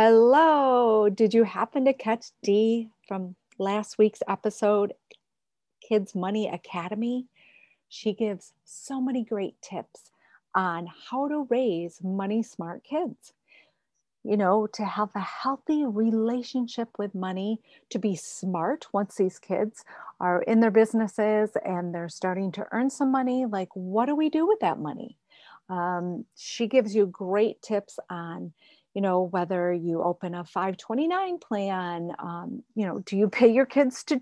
Hello. Did you happen to catch Dee from last week's episode, Kids Money Academy? She gives so many great tips on how to raise money smart kids. You know, to have a healthy relationship with money, to be smart once these kids are in their businesses and they're starting to earn some money. Like, what do we do with that money? Um, she gives you great tips on you know whether you open a 529 plan um, you know do you pay your kids to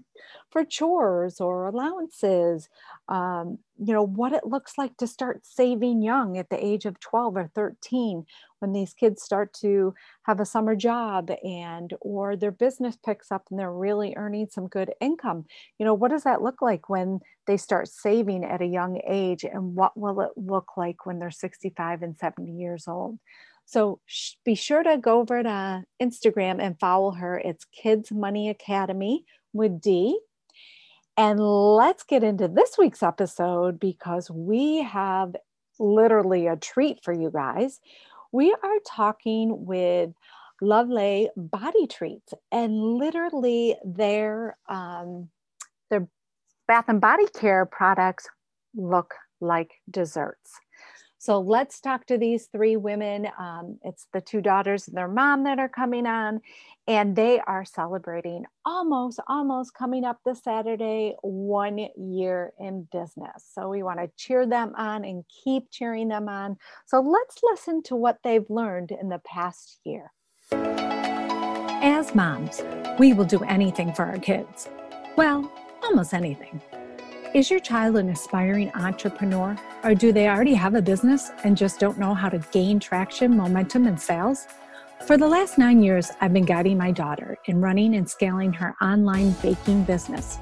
for chores or allowances? Um, you know what it looks like to start saving young at the age of 12 or 13 when these kids start to have a summer job and or their business picks up and they're really earning some good income. You know what does that look like when they start saving at a young age and what will it look like when they're 65 and 70 years old so sh- be sure to go over to Instagram and follow her. It's Kids Money Academy with Dee. And let's get into this week's episode because we have literally a treat for you guys. We are talking with Lovely Body Treats, and literally their um, their bath and body care products look like desserts. So let's talk to these three women. Um, it's the two daughters and their mom that are coming on, and they are celebrating almost, almost coming up this Saturday, one year in business. So we want to cheer them on and keep cheering them on. So let's listen to what they've learned in the past year. As moms, we will do anything for our kids. Well, almost anything. Is your child an aspiring entrepreneur, or do they already have a business and just don't know how to gain traction, momentum, and sales? For the last nine years, I've been guiding my daughter in running and scaling her online baking business.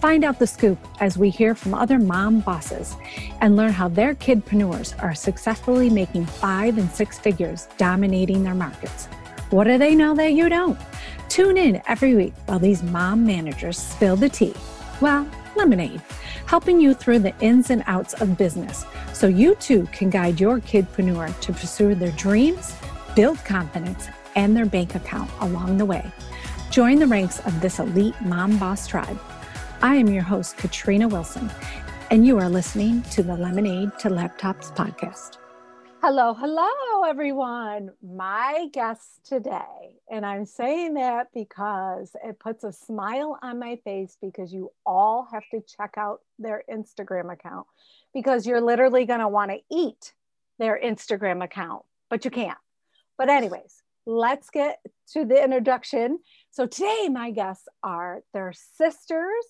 Find out the scoop as we hear from other mom bosses and learn how their kidpreneurs are successfully making five and six figures, dominating their markets. What do they know that you don't? Tune in every week while these mom managers spill the tea. Well, Lemonade, helping you through the ins and outs of business so you too can guide your kidpreneur to pursue their dreams, build confidence, and their bank account along the way. Join the ranks of this elite mom boss tribe. I am your host, Katrina Wilson, and you are listening to the Lemonade to Laptops podcast. Hello, hello, everyone. My guest today, and I'm saying that because it puts a smile on my face because you all have to check out their Instagram account because you're literally going to want to eat their Instagram account, but you can't. But, anyways, let's get to the introduction. So, today, my guests are their sisters,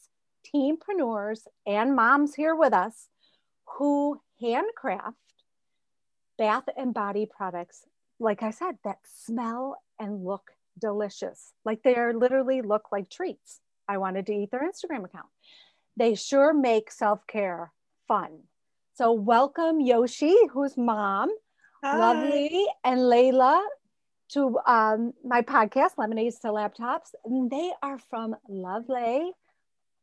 teampreneurs, and moms here with us who handcraft bath and body products, like I said, that smell and look delicious. Like they are literally look like treats. I wanted to eat their Instagram account. They sure make self care fun. So, welcome Yoshi, who's mom, Hi. Lovely, and Layla to um, my podcast, Lemonades to Laptops. And they are from Lovely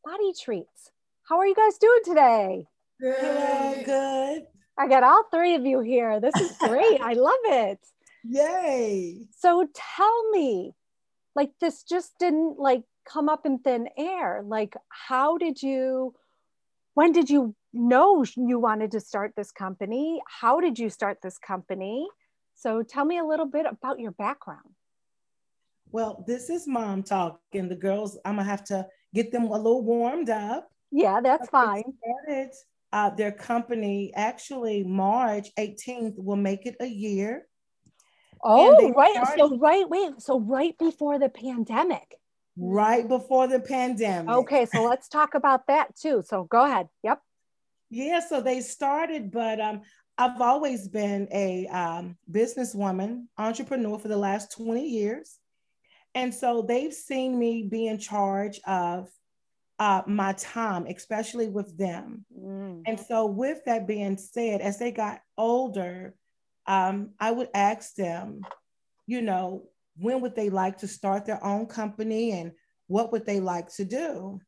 Body Treats. How are you guys doing today? Good, good. I got all three of you here. This is great. I love it. Yay. So tell me, like, this just didn't like come up in thin air. Like, how did you, when did you know you wanted to start this company? How did you start this company? So tell me a little bit about your background. Well, this is mom talking. The girls, I'm gonna have to get them a little warmed up. Yeah, that's fine. Uh, their company actually March 18th will make it a year. Oh, right. Started, so right, wait. So right before the pandemic. Right before the pandemic. Okay, so let's talk about that too. So go ahead. Yep. Yeah, so they started, but um, I've always been a um, businesswoman, entrepreneur for the last 20 years. And so they've seen me be in charge of uh, my time, especially with them. Mm. And so, with that being said, as they got older, um, I would ask them, you know, when would they like to start their own company and what would they like to do?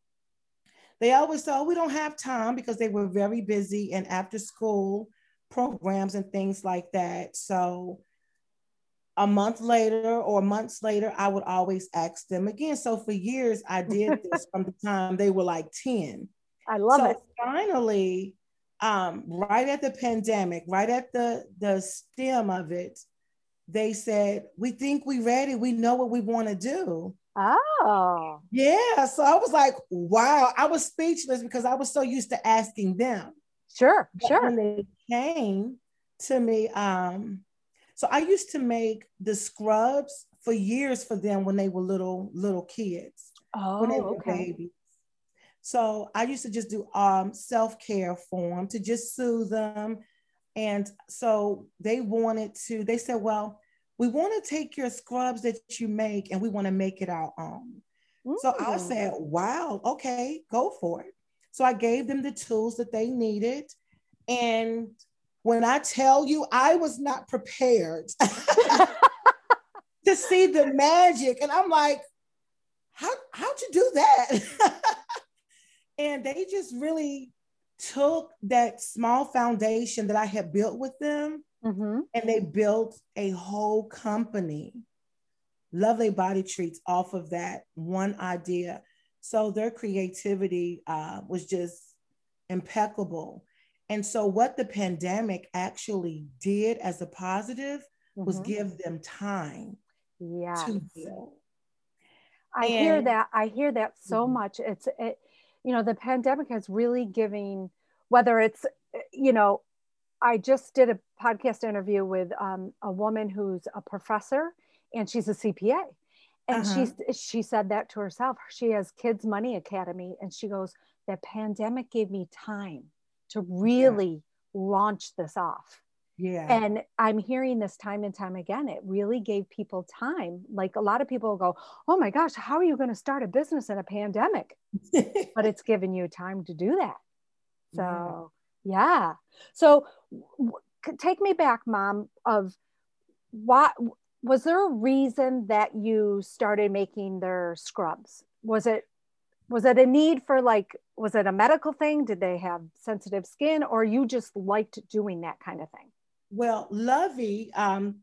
They always said, oh, we don't have time because they were very busy and after school programs and things like that. So a month later or months later, I would always ask them again. So for years, I did this from the time they were like 10. I love so it. Finally, um, right at the pandemic, right at the, the stem of it, they said, We think we're ready. We know what we want to do. Oh. Yeah. So I was like, wow. I was speechless because I was so used to asking them. Sure, But sure. When they came to me, um, so I used to make the scrubs for years for them when they were little, little kids, Oh, when they were okay. babies. So I used to just do um, self-care for them to just soothe them. And so they wanted to, they said, well, we want to take your scrubs that you make and we want to make it our own. So I said, wow, okay, go for it. So I gave them the tools that they needed. And when I tell you, I was not prepared to see the magic. And I'm like, how, how'd you do that? and they just really took that small foundation that I had built with them Mhm. and they built a whole company lovely body treats off of that one idea so their creativity uh, was just impeccable and so what the pandemic actually did as a positive was Mhm. give them time Yes. to build I hear that. I hear that so Mhm. much. It's it, you know, the pandemic has really giving whether it's you know, I just did a podcast interview with um, a woman who's a professor and she's a CPA. And Uh-huh. she's she said that to herself. She has Kids Money Academy and she goes, the pandemic gave me time to really launch this off. yeah And I'm hearing this time and time again. It really gave people time. Like a lot of people go, Oh my gosh, how are you going to start a business in a pandemic? But it's given you time to do that. So, yeah. So, w- take me back, mom, of what was there a reason that you started making their scrubs? Was it was it a need for like was it a medical thing did they have sensitive skin or you just liked doing that kind of thing well lovey um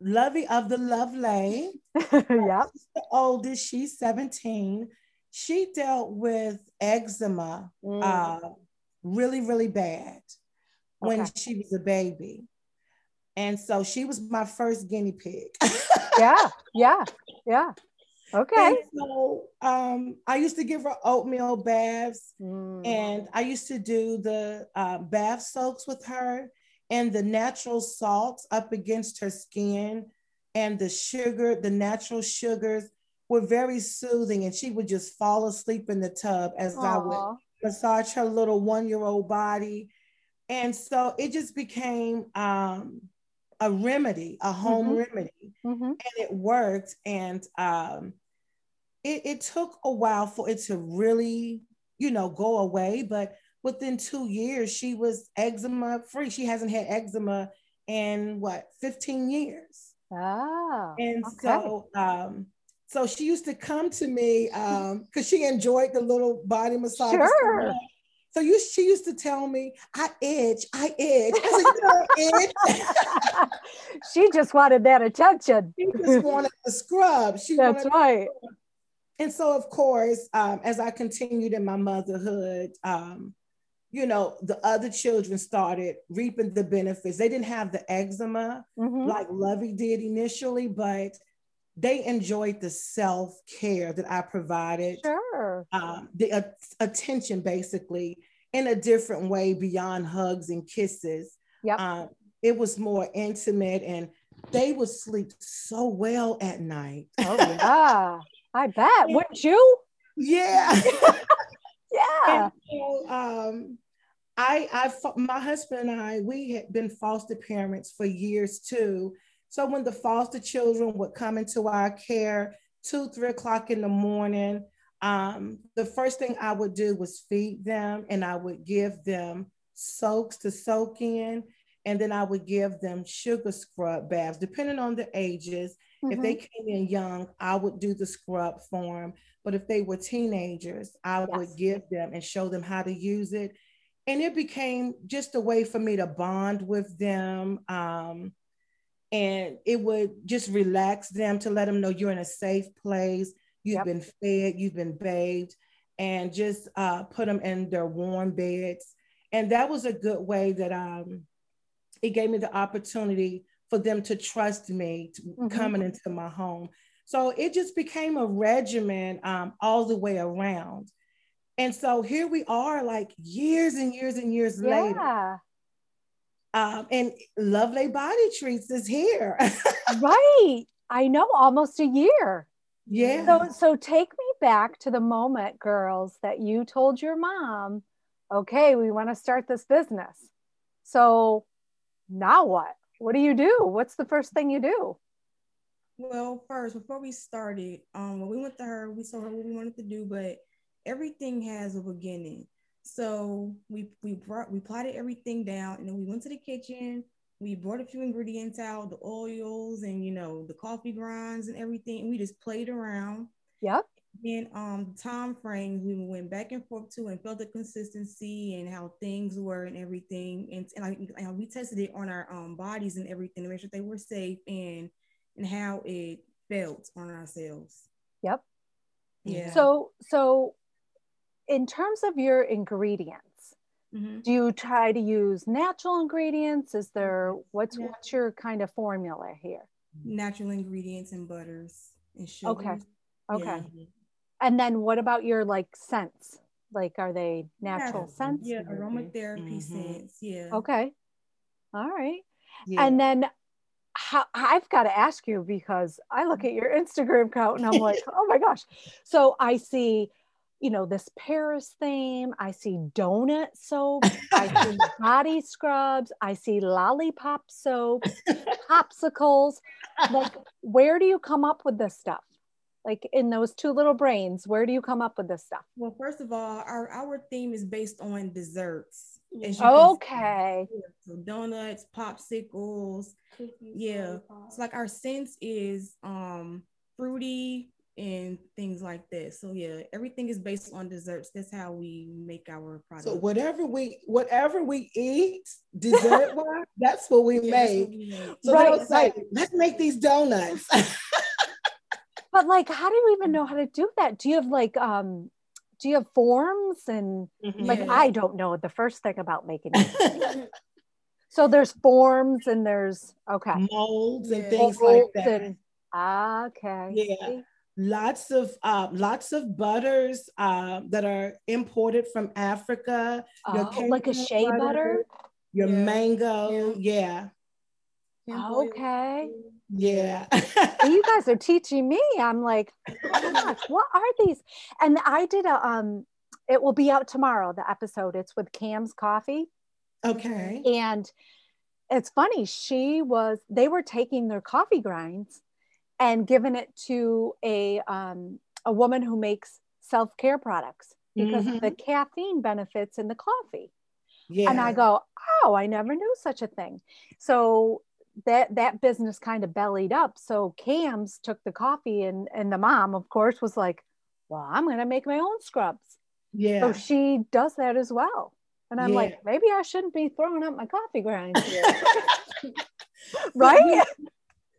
lovey of the lovely yeah the oldest, she's 17. She dealt with eczema Mm. uh, really, really bad when Okay. she was a baby. And so she was my first guinea pig. yeah yeah yeah okay And so um, I used to give her oatmeal baths Mm. and I used to do the uh, bath soaks with her and the natural salts up against her skin and the sugar, the natural sugars were very soothing. And she would just fall asleep in the tub as I would massage her little one year old body. And so it just became um, a remedy, a home Mhm. remedy Mhm. and it worked. And um, it, it took a while for it to really, you know, go away. But within two years, she was eczema free. She hasn't had eczema in what, 15 years. Ah, And okay. so, um, so she used to come to me because she enjoyed the little body massage. Sure. So you, she used to tell me, I itch, I itch. I said, you itch. she just wanted that attention. She just wanted the scrub. She That's right. and so of course um, as i continued in my motherhood um, you know the other children started reaping the benefits they didn't have the eczema Mhm. like lovey did initially but they enjoyed the self-care that i provided Sure. um, the a- attention basically in a different way beyond hugs and kisses Yep. um, it was more intimate and they would sleep so well at night Oh yeah. I bet. Wouldn't you? yeah Yeah. So, um, I, I, my husband and I, we had been foster parents for years too. So when the foster children would come into our care, two, three o'clock in the morning, um, the first thing I would do was feed them, and I would give them soaks to soak in, and then I would give them sugar scrub baths, depending on the ages. If they Mhm. came in young, I would do the scrub for them. But if they were teenagers, I would give them and show them how to use it. And it became just a way for me to bond with them. Um, and it would just relax them to let them know you're in a safe place. You've yep. been fed, you've been bathed, and just uh, put them in their warm beds. And that was a good way that um, it gave me the opportunity for them to trust me to mm-hmm. coming into my home. So it just became a regimen um, all the way around. And so here we are, like years and years and years yeah. later. Um, and Lovely Body Treats is here. right. I know, almost a year. Yeah. So, so take me back to the moment, girls, that you told your mom, okay, we want to start this business. So now what? What do you do? What's the first thing you do? Well, first, before we started, um, when we went to her, we told her what we wanted to do, but everything has a beginning. So we we brought we plotted everything down, and then we went to the kitchen. We brought a few ingredients out, the oils and you know the coffee grinds and everything, and we just played around. Yep. Then um time frame we went back and forth to and felt the consistency and how things were and everything, and and, I, and we tested it on our um bodies and everything to make sure they were safe and and how it felt on ourselves. Yep. Yeah. So so in terms of your ingredients, mm-hmm. do you try to use natural ingredients? Is there what's yeah. what's your kind of formula here? Natural ingredients and butters and sugar. Okay. Okay. Yeah. And then what about your like scents? Like are they natural yeah. scents? Yeah, aromatherapy mm-hmm. scents. Yeah. Okay. All right. Yeah. And then how, I've got to ask you because I look at your Instagram account and I'm like, oh my gosh. So I see you know, this Paris theme. I see donut soap. I see body scrubs. I see lollipop soap, popsicles. Like, where do you come up with this stuff? Like in those two little brains, where do you come up with this stuff? Well, first of all, our our theme is based on desserts. Okay. So donuts, popsicles. Yeah. It's like our sense is um fruity, and things like that. So yeah, everything is based on desserts. That's how we make our product. So whatever we whatever we eat, dessert wise, that's what we yeah, make. What we make. So right, they'll say, right. let's make these donuts. but like, how do you even know how to do that? Do you have like um do you have forms and mm-hmm. like yeah. I don't know the first thing about making it. so there's forms and there's okay molds and things molds like that. And, okay. Yeah lots of uh, lots of butters uh, that are imported from Africa. Oh, like a shea butter, butter? your yeah. mango, yeah. yeah. Okay. Yeah. you guys are teaching me. I'm like, oh gosh, what are these? And I did a um, it will be out tomorrow, the episode. It's with Cam's Coffee. Okay. And it's funny, she was, they were taking their coffee grinds and given it to a um, a woman who makes self care products because mm-hmm. of the caffeine benefits in the coffee. Yeah. And I go, oh, I never knew such a thing. So that that business kind of bellied up. So Cam's took the coffee and and the mom, of course, was like, well, I'm going to make my own scrubs. Yeah. So she does that as well. And I'm yeah. like, maybe I shouldn't be throwing up my coffee grinds here. right?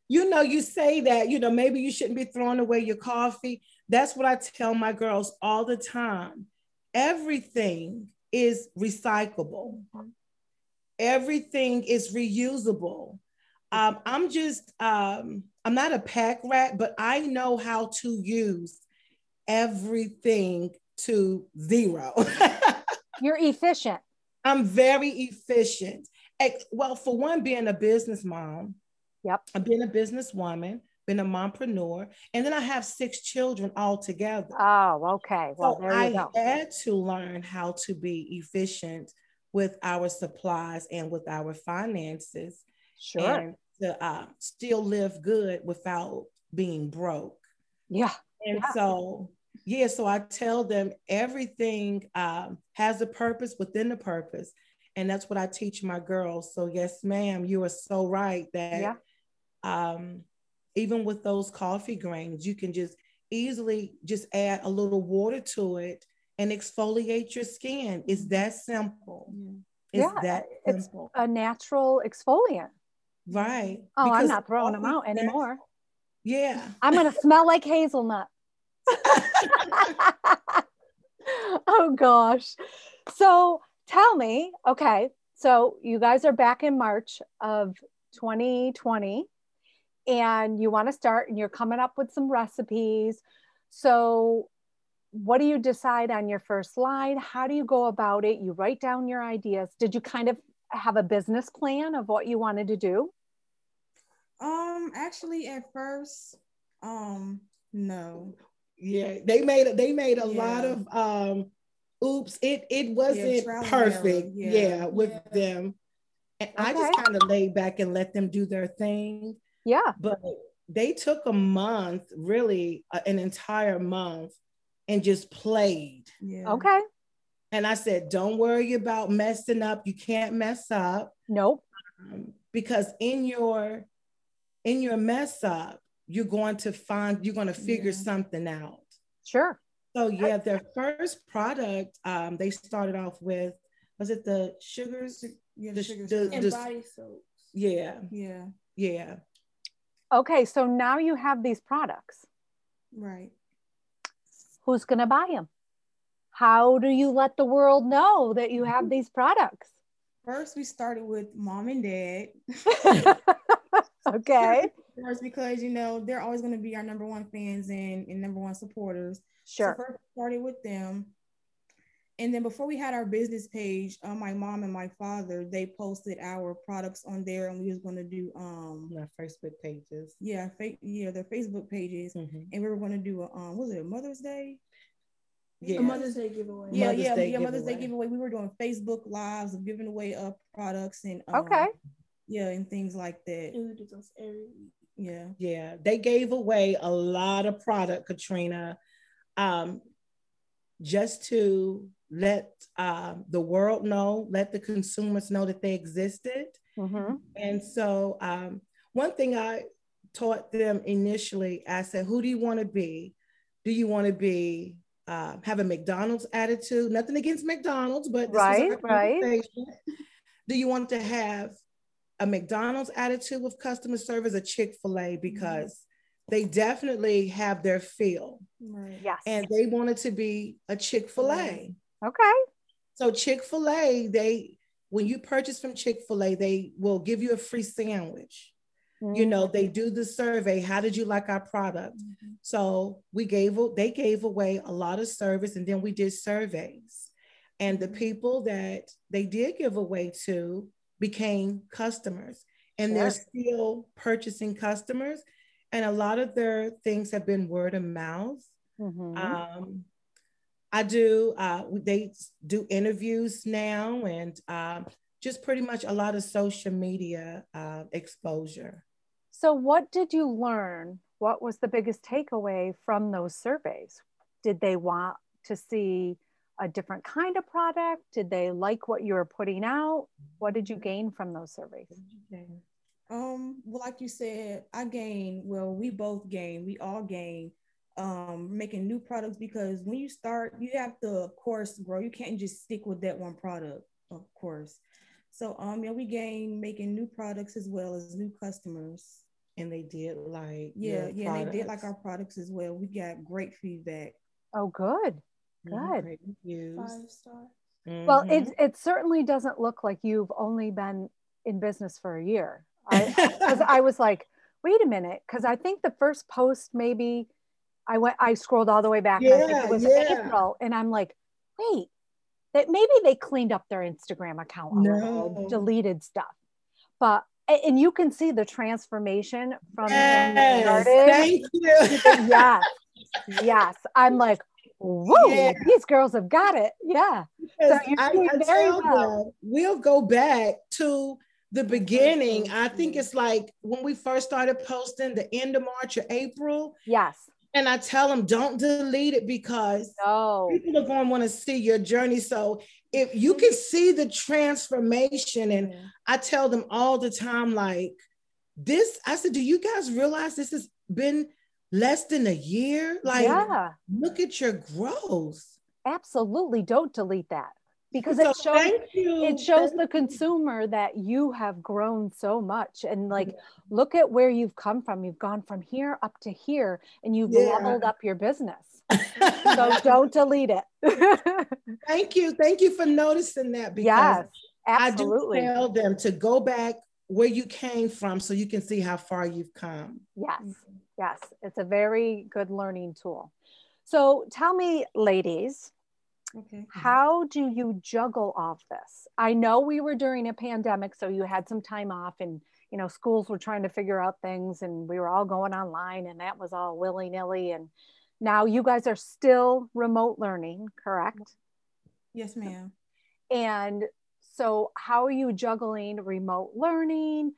You know, you say that, you know, maybe you shouldn't be throwing away your coffee. That's what I tell my girls all the time. Everything is recyclable, everything is reusable. Um, I'm just, um, I'm not a pack rat, but I know how to use everything to zero. You're efficient. I'm very efficient. Well, for one, being a business mom, Yep. I've been a businesswoman, been a mompreneur, and then I have six children all together. Oh, okay. Well, so there you I go. had to learn how to be efficient with our supplies and with our finances. Sure. And to uh, still live good without being broke. Yeah. And yeah. so, yeah, so I tell them everything um, has a purpose within the purpose. And that's what I teach my girls. So, yes, ma'am, you are so right that yeah um, even with those coffee grains, you can just easily just add a little water to it and exfoliate your skin. It's that simple. It's yeah, that simple. It's a natural exfoliant. Right. Oh, I'm not throwing them out anymore. Yeah. I'm gonna smell like hazelnut. oh gosh. So tell me, okay, so you guys are back in March of 2020 and you want to start and you're coming up with some recipes. So what do you decide on your first line? How do you go about it? You write down your ideas. Did you kind of have a business plan of what you wanted to do? Um, actually, at first, um, no. Yeah. They made a they made a lot of um oops. It it wasn't and perfect. Yeah. Yeah. with Yeah. them. And I just kind of laid back and let them do their thing. Yeah. but they took a month, really uh, an entire month, and just played. Yeah. Okay. And I said, "Don't worry about messing up. You can't mess up Nope. um, because in your in your mess up, you're going to find you're going to figure Yeah. something out." Sure. So yeah, their first product, um, they started off with was it the sugars? Yeah, The- sugar the- syrup. and Just- body soap. Yeah, yeah, yeah. Okay. So now you have these products. right. who's going to buy them? How do you let the world know that you have mm-hmm. these products? First, we started with mom and dad. okay, First, because you know they're always going to be our number one fans and, and number one supporters. sure. So first we started with them. And then before we had our business page, uh, my mom and my father, they posted our products on there and we was going to do, um, My Facebook pages. yeah, fa- yeah, their Facebook pages. Mhm. And we were going to do, a, um, was it a Mother's Day? Yeah. A Mother's Day giveaway. Yeah, Mother's yeah, Day yeah, Mother's Day giveaway. giveaway. We were doing Facebook lives of giving away up products and, um, Okay. yeah, and things like that. And we do those every week. Yeah. Yeah, they gave away a lot of product, Katrina, um, just to let um, the world know, let the consumers know that they existed. Mhm. And so, um, one thing I taught them initially, I said, "Who do you want to be? Do you want to be uh, have a McDonald's attitude? Nothing against McDonald's, but this was our Right, right. Do you want to have a McDonald's attitude with customer service, a Chick Fil A, because they definitely have their feel, Right. Yes. and they wanted to be a Chick Fil A. okay. So Chick Fil A, they when you purchase from Chick Fil A, they will give you a free sandwich. You know, they do the survey. How did you like our product? Mhm. So we gave they gave away a lot of service, and then we did surveys, and the people that they did give away to became customers, and they're still purchasing customers, and a lot of their things have been word of mouth. Mhm. Um, I do. Uh, they do interviews now, and um, just pretty much a lot of social media uh, exposure. so, what did you learn? What was the biggest takeaway from those surveys? Did they want to see a different kind of product? Did they like what you were putting out? What did you gain from those surveys? Um, well, like you said, I gain, well, we both gain, we all gain um making new products because when you start, you have to, of course, grow. You can't just stick with that one product, of course. So um yeah, we gain making new products as well as new customers. And they did like Yeah, your yeah, and they did like our products. products as well. We got great feedback. Oh, good. Good. great reviews. Five star. Well, Mhm. it, it certainly doesn't look like you've only been in business for a year. I, because I was like, wait a minute, because I think the first post maybe I went, I scrolled all the way back. I Yeah, it was yeah. April, and I'm like, wait, that maybe they cleaned up their Instagram account No. deleted stuff, but and you can see the transformation from yes, started. thank you. yes, yes. I'm like, whoa, Yeah. these girls have got it. Yeah. You're I, I very tell well. them, we'll go back to the beginning. I think it's like when we first started posting the end of March or April. Yes. And I tell them, don't delete it because No. people are going to want to see your journey. So if you can see the transformation, and I tell them all the time, like this, I said, do you guys realize this has been less than a year? Like, yeah. look at your growth. Absolutely. Don't delete that. Because So it shows it shows the consumer that you have grown so much and like look at where you've come from. You've gone from here up to here and you've Yeah. leveled up your business. So don't delete it. Thank you. Thank you for noticing that because yes I do absolutely. tell them to go back where you came from so you can see how far you've come. yes mm-hmm. yes it's a very good learning tool. So tell me ladies Okay. how do you juggle all this i know we were during a pandemic so you had some time off and you know schools were trying to figure out things and we were all going online and that was all willy-nilly and now you guys are still remote learning correct Yes, ma'am. and so how are you juggling remote learning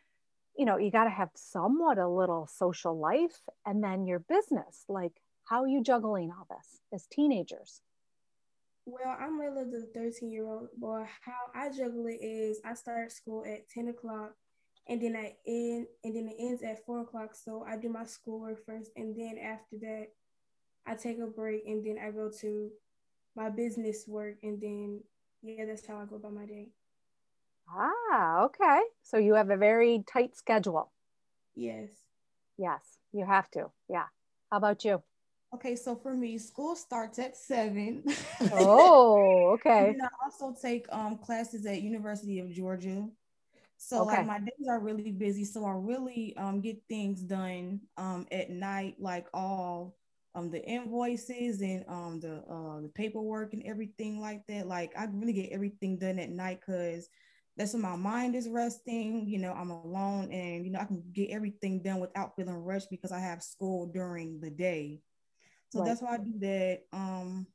you know you got to have somewhat a little social life and then your business like how are you juggling all this as teenagers Well, I'm really the 13 year old boy. How I juggle it is I start school at 10 o'clock and then I end and then it ends at four o'clock. So I do my schoolwork first and then after that I take a break and then I go to my business work and then yeah, that's how I go about my day. Ah, okay. So you have a very tight schedule. Yes. Yes, you have to. Yeah. How about you? Okay, so for me, school starts at seven. Oh, okay. And I also take um classes at University of Georgia. So Okay. like my days are really busy. So I really um get things done um at night, like all um the invoices and um the uh the paperwork and everything like that. Like I really get everything done at night because that's when my mind is resting. You know, I'm alone and you know I can get everything done without feeling rushed because I have school during the day. So Right. that's why I do that. Um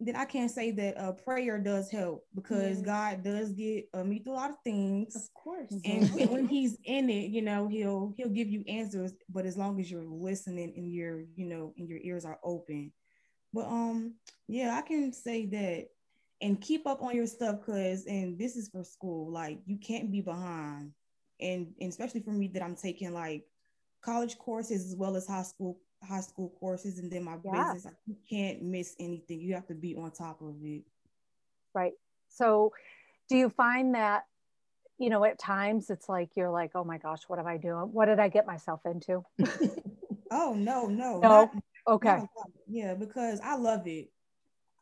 then I can't say that uh, prayer does help because. God does get uh, me through a lot of things, Of course. and when- when He's in it, you know, He'll He'll give you answers. But as long as you're listening and your you know and your ears are open, but um yeah, I can say that and keep up on your stuff because and this is for school. Like you can't be behind, and, and especially for me that I'm taking like college courses as well as high school high school courses and then my Yeah. business. You can't miss anything you have to be on top of it Right. So do you find that, you know, at times it's like you're like, oh my gosh, what am I doing? What did I get myself into? oh no no No? not- Okay. not- yeah because i love it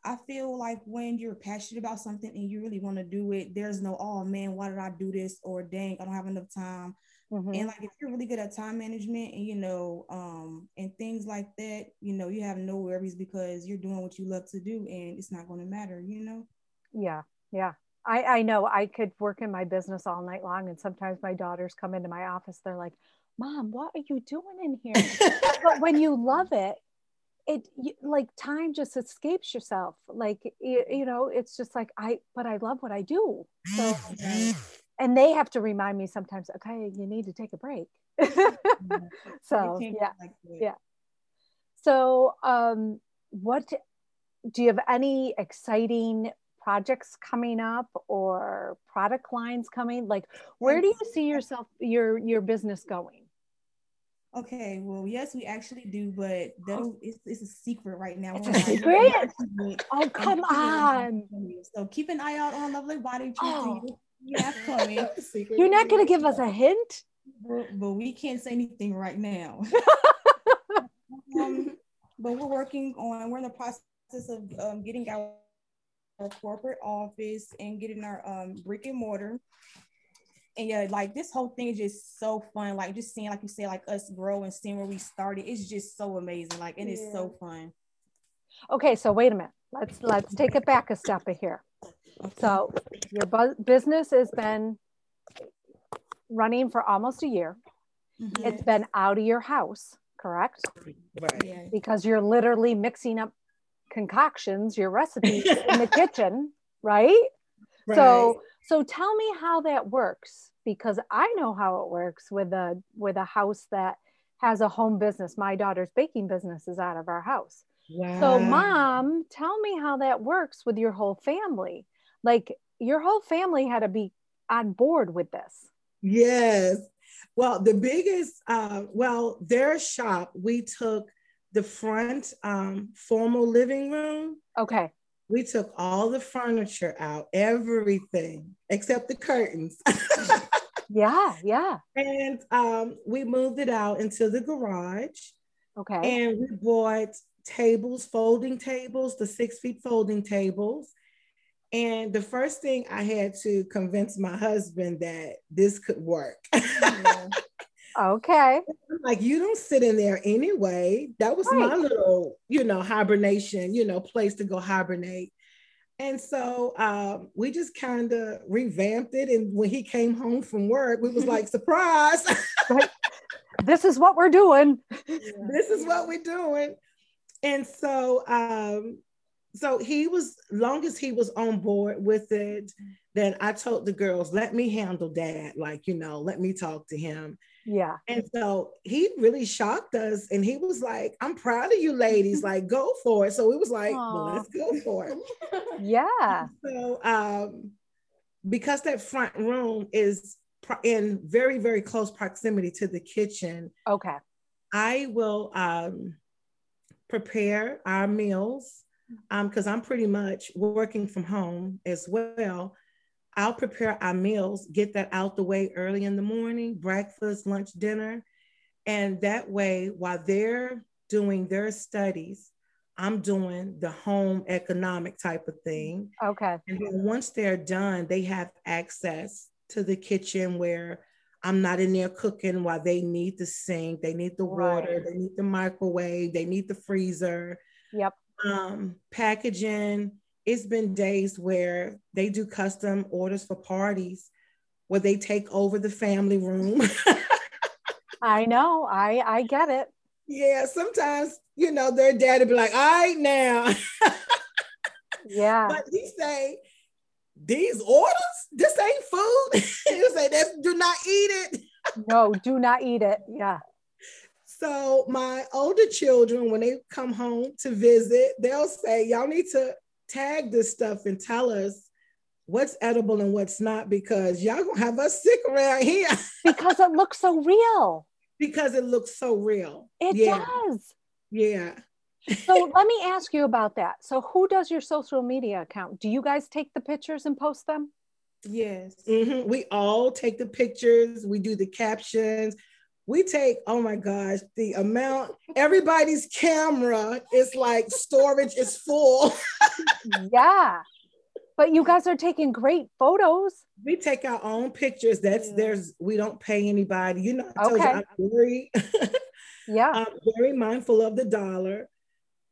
i feel like when you're passionate about something and you really want to do it there's no oh man why did i do this or dang i don't have enough time Mhm. and like if you're really good at time management and you know um and things like that you know you have no worries because you're doing what you love to do and it's not going to matter you know Yeah. Yeah. I, I know I could work in my business all night long. And sometimes my daughters come into my office. They're like, Mom, what are you doing in here? but when you love it, it you, like time just escapes yourself. Like, you, you know, it's just like, I, but I love what I do. So, and they have to remind me sometimes, okay, you need to take a break. so, yeah. Yeah. So, um, what do you have any exciting projects coming up or product lines coming? Like, where do you see yourself your your business going? Okay, well, yes, we actually do, but that'll, it's, it's a secret right now. It's a secret? Oh, come on! So keep an eye out on Lovely Body Treats. Oh. And you- Yeah, coming. Secret You're not going to give us a hint? but, but we can't say anything right now. um, but we're working on. We're in the process of um, getting our, our corporate office and getting our um, brick and mortar. And yeah, like this whole thing is just so fun. Like just seeing, like you said, like us grow and seeing where we started. It's just so amazing. Like it is so fun. Okay, so wait a minute. Let's let's take it back a step here. So your bu- business has been running for almost a year. Mhm. It's been out of your house, correct? Right. yeah. Because you're literally mixing up concoctions, your recipes in the kitchen, right? right? So so tell me how that works because I know how it works with a with a house that has a home business. My daughter's baking business is out of our house. Wow. So mom, tell me how that works with your whole family. Like your whole family had to be on board with this. Yes. Well, the biggest, uh, well, their shop, we took the front um, formal living room Okay. We took all the furniture out, everything except the curtains. yeah, yeah. And um, we moved it out into the garage. Okay. And we bought tables, folding tables, the six feet folding tables. And the first thing I had to convince my husband that this could work. okay. like, you don't sit in there anyway. That was right. my little, you know, hibernation, you know, place to go hibernate. And so um, we just kind of revamped it. And when he came home from work, we was like, surprise. This is what we're doing. this is what we're doing. And so um, so he was long as he was on board with it then i told the girls let me handle dad. Like you know let me talk to him. Yeah. And so he really shocked us and he was like i'm proud of you ladies. Like go for it. So we was like well, let's go for it. Yeah. So um because that front room is in very very close proximity to the kitchen okay. I will um prepare our meals because um, I'm pretty much working from home as well. I'll prepare our meals, get that out the way early in the morning, breakfast, lunch, dinner. And that way, while they're doing their studies, I'm doing the home economic type of thing. Okay. And then once they're done, they have access to the kitchen where I'm not in there cooking while they need the sink, they need the water, right. they need the microwave, they need the freezer. Yep um, packaging. It's been days where they do custom orders for parties where they take over the family room. I know. I I get it. Yeah, sometimes you know their daddy be like, "All right, now." yeah. But he say, "These orders, this ain't food." you say, "That do not eat it." no, do not eat it. Yeah. So my older children, when they come home to visit, they'll say, Y'all need to tag this stuff and tell us what's edible and what's not because y'all gonna have us sick around here. because it looks so real. Because it looks so real. It yeah. does. Yeah. So let me ask you about that. So who does your social media account? Do you guys take the pictures and post them? Yes. Mm-hmm. We all take the pictures, we do the captions, we take oh my gosh the amount everybody's camera is like storage is full yeah but you guys are taking great photos we take our own pictures that's yeah. there's we don't pay anybody you know I told okay. you i'm very yeah i'm very mindful of the dollar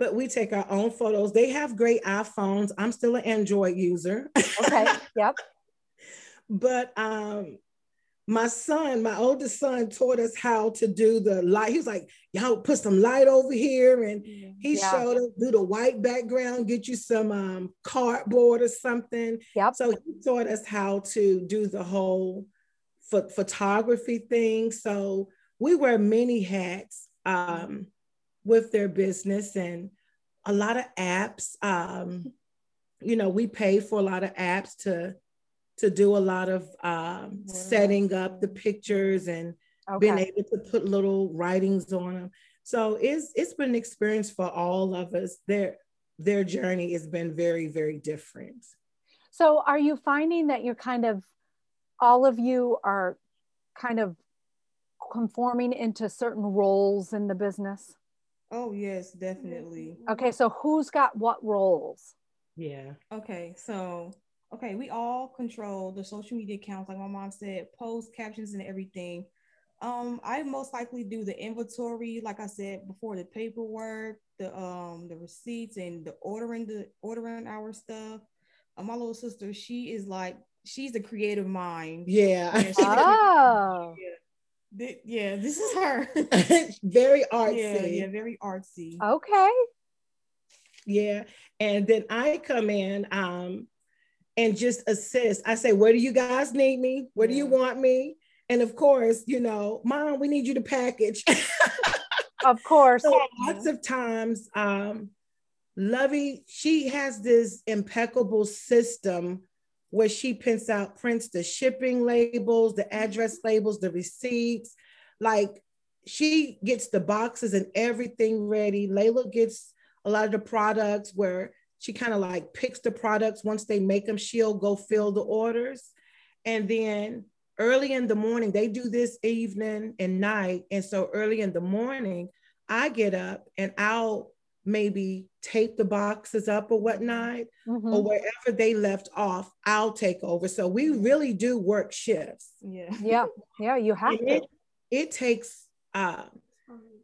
but we take our own photos they have great iphones i'm still an android user okay yep but um my son, my oldest son, taught us how to do the light. He was like, "Y'all put some light over here," and he yeah. showed us do the white background, get you some um, cardboard or something. Yep. So he taught us how to do the whole ph- photography thing. So we wear many hats um, with their business and a lot of apps. Um, you know, we pay for a lot of apps to to do a lot of um, setting up the pictures and okay. being able to put little writings on them. So it's it's been an experience for all of us. Their their journey has been very very different. So are you finding that you're kind of all of you are kind of conforming into certain roles in the business? Oh yes, definitely. Okay, so who's got what roles? Yeah. Okay, so okay, we all control the social media accounts, like my mom said, post captions and everything. Um, I most likely do the inventory, like I said before, the paperwork, the um the receipts and the ordering the ordering our stuff. Um, my little sister, she is like she's the creative mind. Yeah. yeah oh. Yeah. Yeah, this is her. very artsy. Yeah, yeah, very artsy. Okay. Yeah. And then I come in, um, and just assist. I say, where do you guys need me? Where do you want me? And of course, you know, mom, we need you to package. of course. So lots of times, um, Lovey, she has this impeccable system where she prints out, prints the shipping labels, the address labels, the receipts. Like she gets the boxes and everything ready. Layla gets a lot of the products where she kind of like picks the products once they make them she'll go fill the orders and then early in the morning they do this evening and night and so early in the morning i get up and i'll maybe tape the boxes up or whatnot Mhm. or wherever they left off i'll take over. So we really do work shifts. Yeah. yeah. Yeah you have And to. it, it takes uh,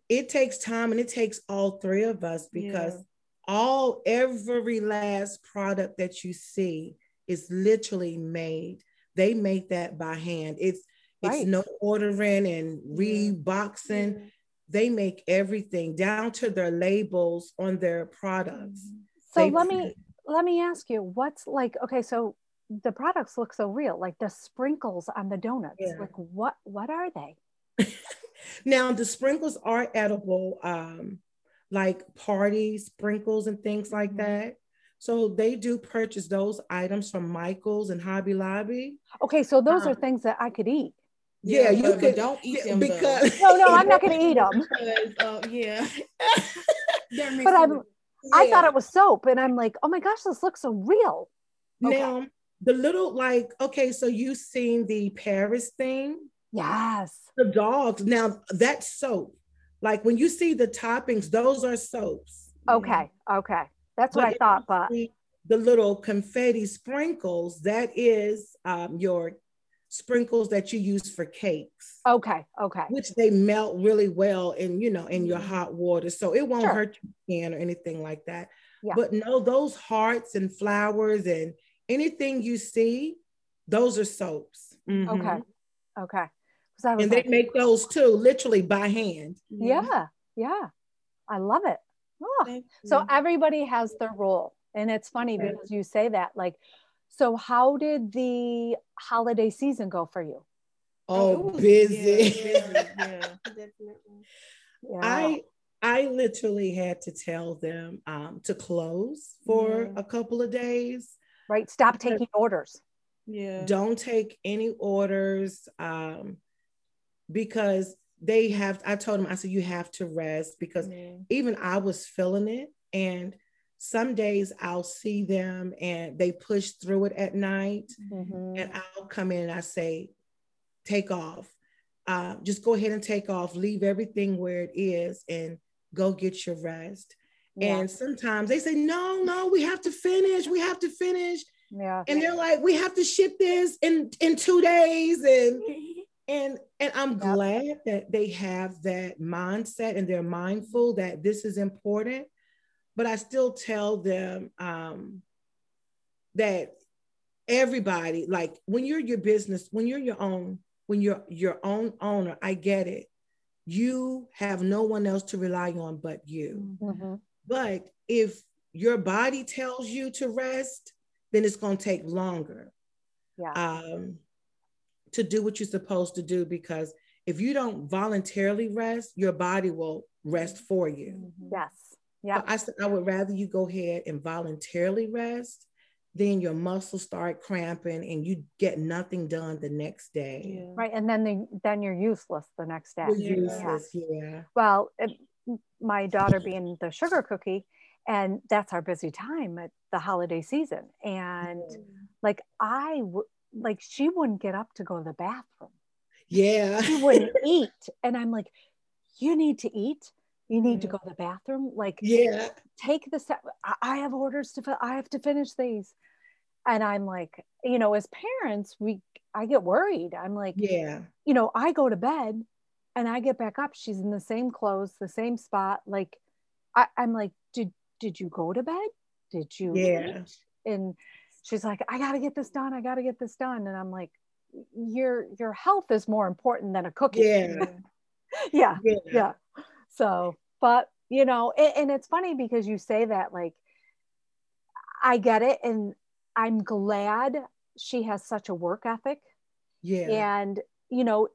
it takes time and it takes all three of us because Yeah. all every last product that you see is literally made. They make that by hand. It's Right. it's no ordering and reboxing they make everything down to their labels on their products. So they- let me let me ask you what's like okay so the products look so real like the sprinkles on the donuts Yeah. like what what are they? Now the sprinkles are edible um like party sprinkles and things like Mhm. that. So they do purchase those items from michael's and hobby lobby. Okay so those are Um, things that i could eat yeah, you but, but could don't eat yeah, them though. because no no i'm not going to eat them. Because, uh, yeah. But I'm- with- i thought it was soap and i'm like oh my gosh this looks so real. Okay. now the little like okay so you seen the paris thing? Yes. The dogs now that's soap. Like when you see the toppings those are soaps. Okay okay. That's what But i thought but the little confetti sprinkles that is um, your sprinkles that you use for cakes okay okay which they melt really well in you know in your Mhm. hot water so it won't Sure. hurt your skin or anything like that Yeah. but no those hearts and flowers and anything you see those are soaps Mhm. okay okay 'Cause I was and they make those too literally by hand yeah yeah i love it Oh. So everybody has their role and it's funny Yeah. because you say that like so how did the holiday season go for you oh, busy, yeah, busy, yeah. Definitely. yeah. i i literally had to tell them um, to close for Yeah. a couple of days right stop taking orders Yeah. don't take any orders um, because they have i told them i said you have to rest because Yeah. even i was feeling it and some days i'll see them and they push through it at night Mhm. and i'll come in and i say take off. Uh, just go ahead and take off. Leave everything where it is and go get your rest. Yeah. and sometimes they say no no we have to finish. We have to finish. Yeah. And they're like we have to ship this in in two days. And and and i'm Yep. glad that they have that mindset and they're mindful that this is important but i still tell them um that everybody like when you're your business when you're your own when you're your own owner i get it you have no one else to rely on but you Mhm. but if your body tells you to rest, then it's going to take longer yeah um, to do what you're supposed to do because if you don't voluntarily rest, your body will rest for you. yes So yeah I said I would rather you go ahead and voluntarily rest then your muscles start cramping and you get nothing done the next day. Yeah. right and then they, then you're useless the next day You're useless, yeah. well it, my daughter being the sugar cookie and that's our busy time at the holiday season and like i w- like she wouldn't get up to go to the bathroom Yeah. she wouldn't eat and i'm like you need to eat you need to go to the bathroom like Yeah. take the step I, have orders to i have to finish these and i'm like you know as parents we i get worried i'm like Yeah. you know, I go to bed and I get back up. She's in the same clothes, the same spot. Like, I, I'm like, did did you go to bed? Did you? Yeah. eat?" And she's like, I got to get this done. I got to get this done. And I'm like, your your health is more important than a cookie. Yeah. yeah, Yeah. yeah. So, but you know, and, and it's funny because you say that like, I get it, and I'm glad she has such a work ethic Yeah. and you know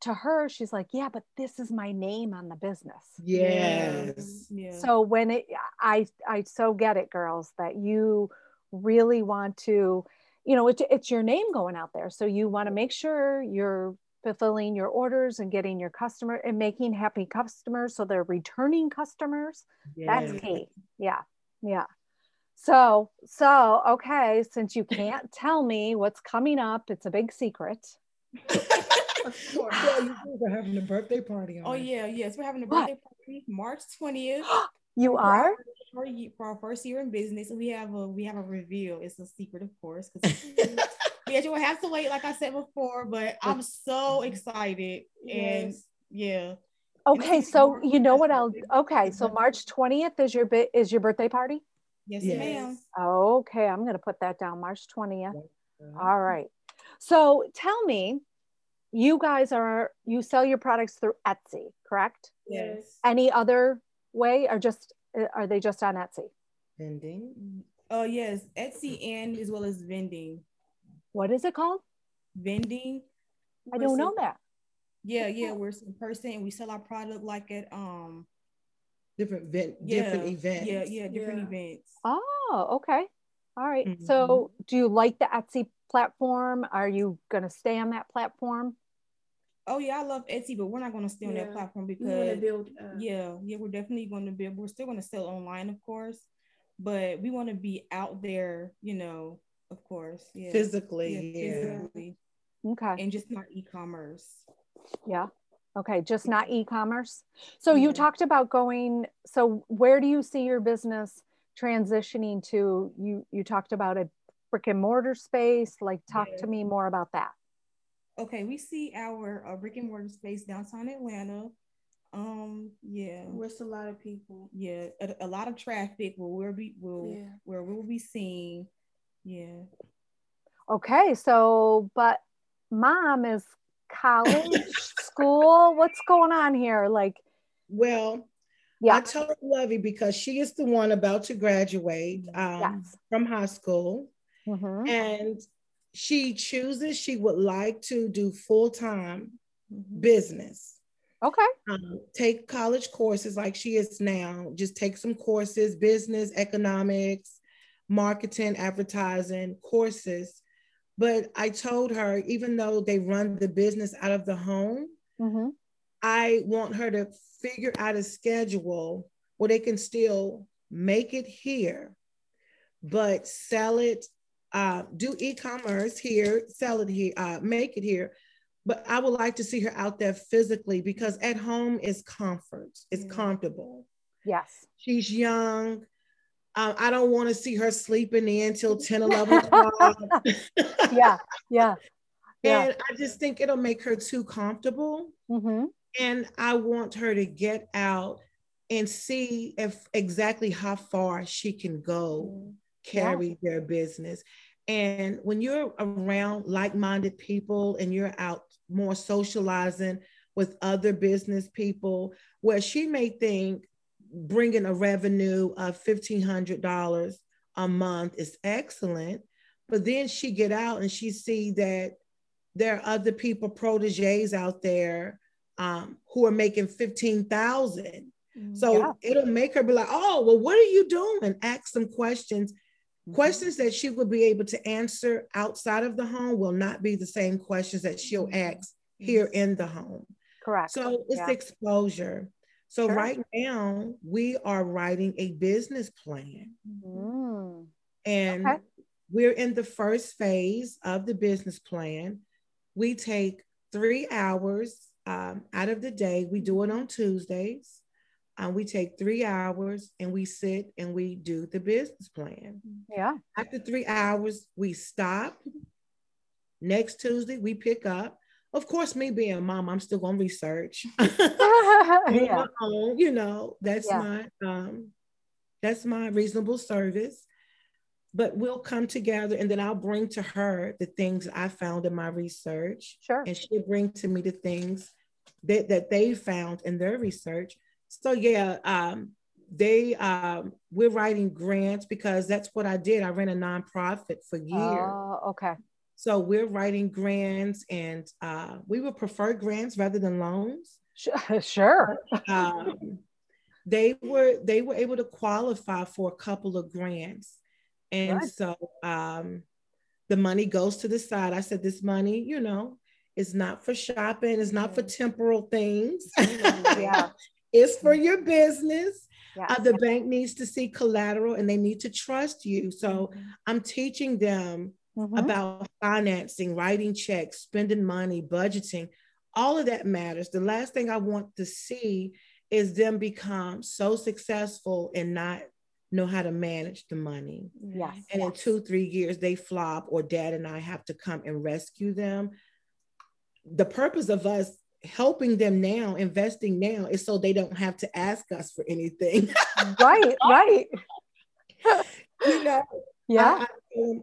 to her she's like yeah but this is my name on the business Yes. Yeah. so when it i i so get it girls that you really want to you know it's, it's your name going out there so you want to make sure you're fulfilling your orders and getting your customer and making happy customers so they're returning customers that's key yeah yeah So, so okay, since you can't tell me what's coming up, it's a big secret. yeah, you guys are having a birthday party on Oh it. yeah, yes, we're having a What? birthday party March twentieth. You are? for, for our first year in business. We have a we have a reveal. It's a secret, of course, because yeah, you will have to wait, like I said before. But I'm so excited, and Yes. yeah, Okay, so you know what that's I'll okay, so March 20th is your bit is your birthday party? yes, Yes. ma'am. Okay, I'm gonna put that down March 20th. Uh-huh. All right. So tell me, you guys are you sell your products through Etsy, correct? Yes. Any other way or just uh, are they just on Etsy? Vending. Oh yes, Etsy and as well as vending. What is it called? Vending. I don't know that. Yeah, yeah, we're in person and we sell our product like at um Different event, yeah, different events. Yeah, yeah, different Yeah. events. Oh, okay. All right. Mhm. So do you like the Etsy platform? Are you gonna stay on that platform? Oh yeah, I love Etsy, but we're not gonna stay on that Yeah. platform We want to because build. Uh, yeah, yeah, we're definitely gonna build. we're still gonna sell online, of course, but we want to be out there, you know, of course. Yeah. Physically, Yeah, yeah. physically, Okay. and just not e-commerce. Yeah. Okay. Just not e-commerce. So you talked about going. So where do you see your business transitioning to? You you talked about a brick and mortar space. Like talk Yeah. to me more about that. Okay, we see our uh, brick and mortar space downtown Atlanta. Um, yeah, with a lot of people. yeah, a, a lot of traffic where we'll be will Yeah. where we'll be seen. Yeah. Okay. So, but mom is college, school. What's going on here? Like, Well, yeah. I told Lovey because she is the one about to graduate um, Yes. from high school, Mhm. and she chooses she would like to do full time Mhm. business. Okay. um, take college courses like she is now. Just take some courses, business, economics, marketing, advertising courses. But I told her, even though they run the business out of the home, Mhm. I want her to figure out a schedule where they can still make it here, but sell it, uh, do e-commerce here, sell it here, uh, make it here. But I would like to see her out there physically because at home is comfort, it's Yeah. comfortable. Yes. She's young. Um, I don't want to see her sleeping in till 10, 11 o'clock. Yeah. Yeah. Yeah. And I just think it'll make her too comfortable. hmm And I want her to get out and see if exactly how far she can go carry their business. And when you're around like-minded people and you're out more socializing with other business people, where she may think bringing a revenue of $1,500 a month is excellent, but then she get out and she see that there are other people, proteges out there um, who are making 15,000. Mm, so Yeah. it'll make her be like, oh, well, what are you doing? Ask some questions. Mm-hmm. Questions that she would be able to answer outside of the home will not be the same questions that she'll mm-hmm. ask here in the home. Correct. So it's Yeah. exposure. So Sure. right now we are writing a business plan Mm. and Okay. we're in the first phase of the business plan. We take three hours um, out of the day. We do it on Tuesdays. Uh, we take three hours and we sit and we do the business plan. Yeah. After three hours, we stop. Next Tuesday, we pick up. Of course, me being a mom, I'm still to research. yeah. own, you know, that's Yeah. my um that's my reasonable service. But we'll come together and then I'll bring to her the things I found in my research Sure. and she'll bring to me the things that, that they found in their research. So yeah, um they um we're writing grants because that's what I did. I ran a nonprofit for years. Oh, okay. So we're writing grants and uh, we would prefer grants rather than loans Sure. um, they were they were able to qualify for a couple of grants and so um, the money goes to the side i said this money you know is not for shopping it's not for temporal things Yeah. it's for your business Yes. Uh, the bank needs to see collateral and they need to trust you. So mm-hmm. I'm teaching them mm-hmm. about financing, writing checks, spending money, budgeting. All of that matters. The last thing I want to see is them become so successful and not know how to manage the money. Yes. And yes. in two, three years, they flop, or dad and I have to come and rescue them. The purpose of us helping them now, investing now, is so they don't have to ask us for anything. right, right. you know, yeah. I,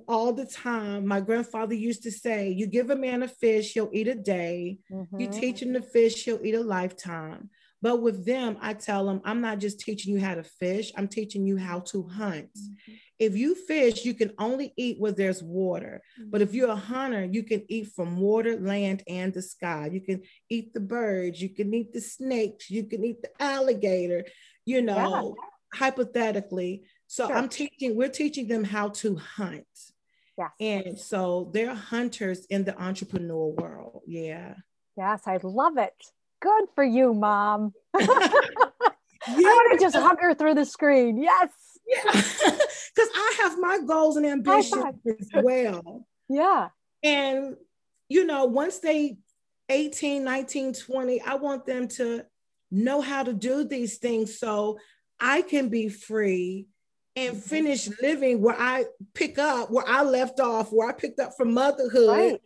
all the time. My grandfather used to say, You give a man a fish, he'll eat a day. Mm-hmm. You teach him to fish, he'll eat a lifetime. But with them, I tell them, I'm not just teaching you how to fish, I'm teaching you how to hunt. Mm-hmm. If you fish, you can only eat where there's water. Mm-hmm. But if you're a hunter, you can eat from water, land, and the sky. You can eat the birds, you can eat the snakes, you can eat the alligator, you know, yeah. hypothetically. So sure. I'm teaching, we're teaching them how to hunt. Yes. And so they're hunters in the entrepreneur world. Yeah. Yes, I love it. Good for you, mom. yeah. I want to just hug her through the screen. Yes. Yeah. Because I have my goals and ambitions as well. Yeah. And, you know, once they 18, 19, 20, I want them to know how to do these things so I can be free and finish living where I pick up, where I left off, where I picked up from motherhood. Right.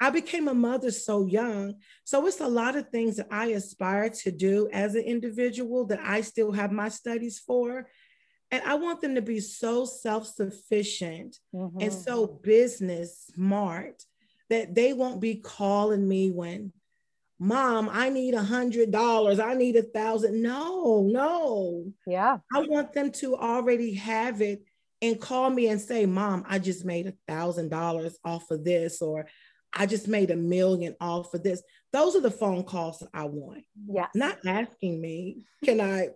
I became a mother so young. So it's a lot of things that I aspire to do as an individual that I still have my studies for. And I want them to be so self sufficient mm-hmm. and so business smart that they won't be calling me when, Mom, I need a hundred dollars. I need a thousand. No, no. Yeah. I want them to already have it and call me and say, Mom, I just made a thousand dollars off of this, or I just made a million off of this. Those are the phone calls that I want. Yeah. Not asking me, can I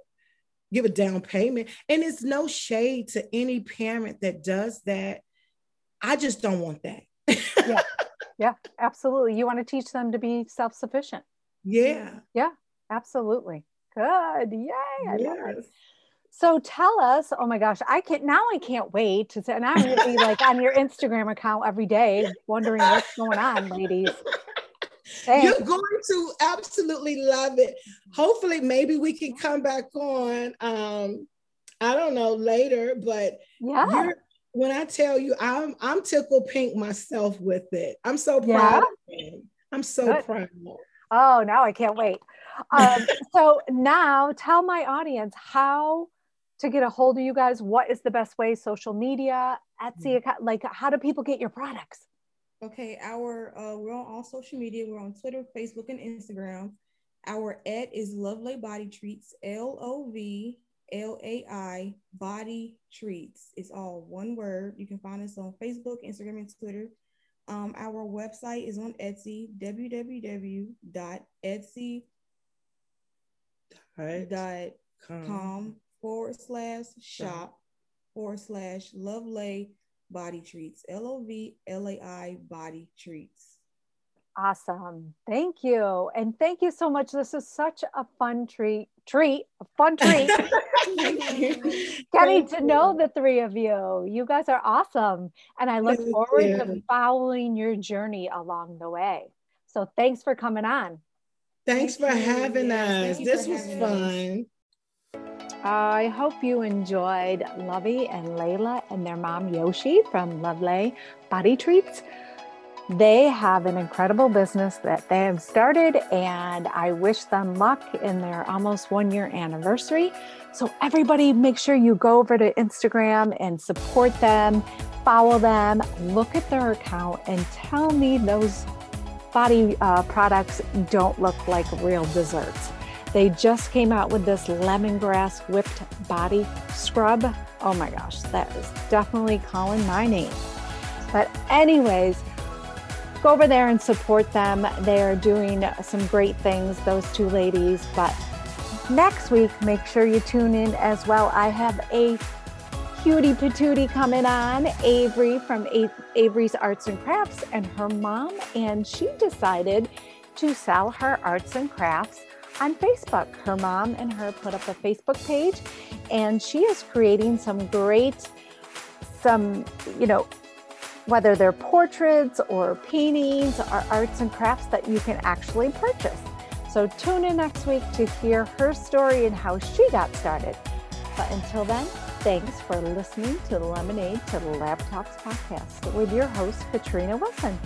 give a down payment? And it's no shade to any parent that does that. I just don't want that. yeah. Yeah, absolutely. You want to teach them to be self-sufficient. Yeah. Yeah, absolutely. Good. Yay. I yes. So tell us, oh my gosh, I can't now I can't wait to say and I'm gonna be like on your Instagram account every day wondering what's going on, ladies. Thanks. You're going to absolutely love it. Hopefully, maybe we can come back on. Um, I don't know later, but yeah. When I tell you, I'm I'm tickle pink myself with it. I'm so proud. Yeah. I'm so Good. proud. Oh, now I can't wait. Um, so now tell my audience how to get a hold of you guys? What is the best way? Social media, Etsy, mm-hmm. like how do people get your products? Okay, our uh, we're on all social media. We're on Twitter, Facebook, and Instagram. Our at is Lovlai Body Treats, L O V L A I Body Treats. It's all one word. You can find us on Facebook, Instagram, and Twitter. Um, our website is on Etsy, www.etsy.com forward slash shop forward slash Lovlai Body Treats. L O V L A I Body Treats. Awesome. Thank you. And thank you so much. This is such a fun treat, treat, a fun treat. Getting to know the three of you. You guys are awesome. And I look thank forward you. to following your journey along the way. So thanks for coming on. Thanks for having us. This was fun. Us. I hope you enjoyed Lovey and Layla and their mom Yoshi from Lovlai Body Treats. They have an incredible business that they have started, and I wish them luck in their almost one year anniversary. So, everybody, make sure you go over to Instagram and support them, follow them, look at their account, and tell me those body uh, products don't look like real desserts. They just came out with this lemongrass whipped body scrub. Oh my gosh, that is definitely calling my name. But, anyways, go over there and support them. They are doing some great things, those two ladies. But next week, make sure you tune in as well. I have a cutie patootie coming on, Avery from Avery's Arts and Crafts, and her mom. And she decided to sell her arts and crafts on Facebook. Her mom and her put up a Facebook page, and she is creating some great, some, you know, whether they're portraits or paintings or arts and crafts that you can actually purchase. So tune in next week to hear her story and how she got started. But until then, thanks for listening to the Lemonade to Laptops podcast with your host, Katrina Wilson.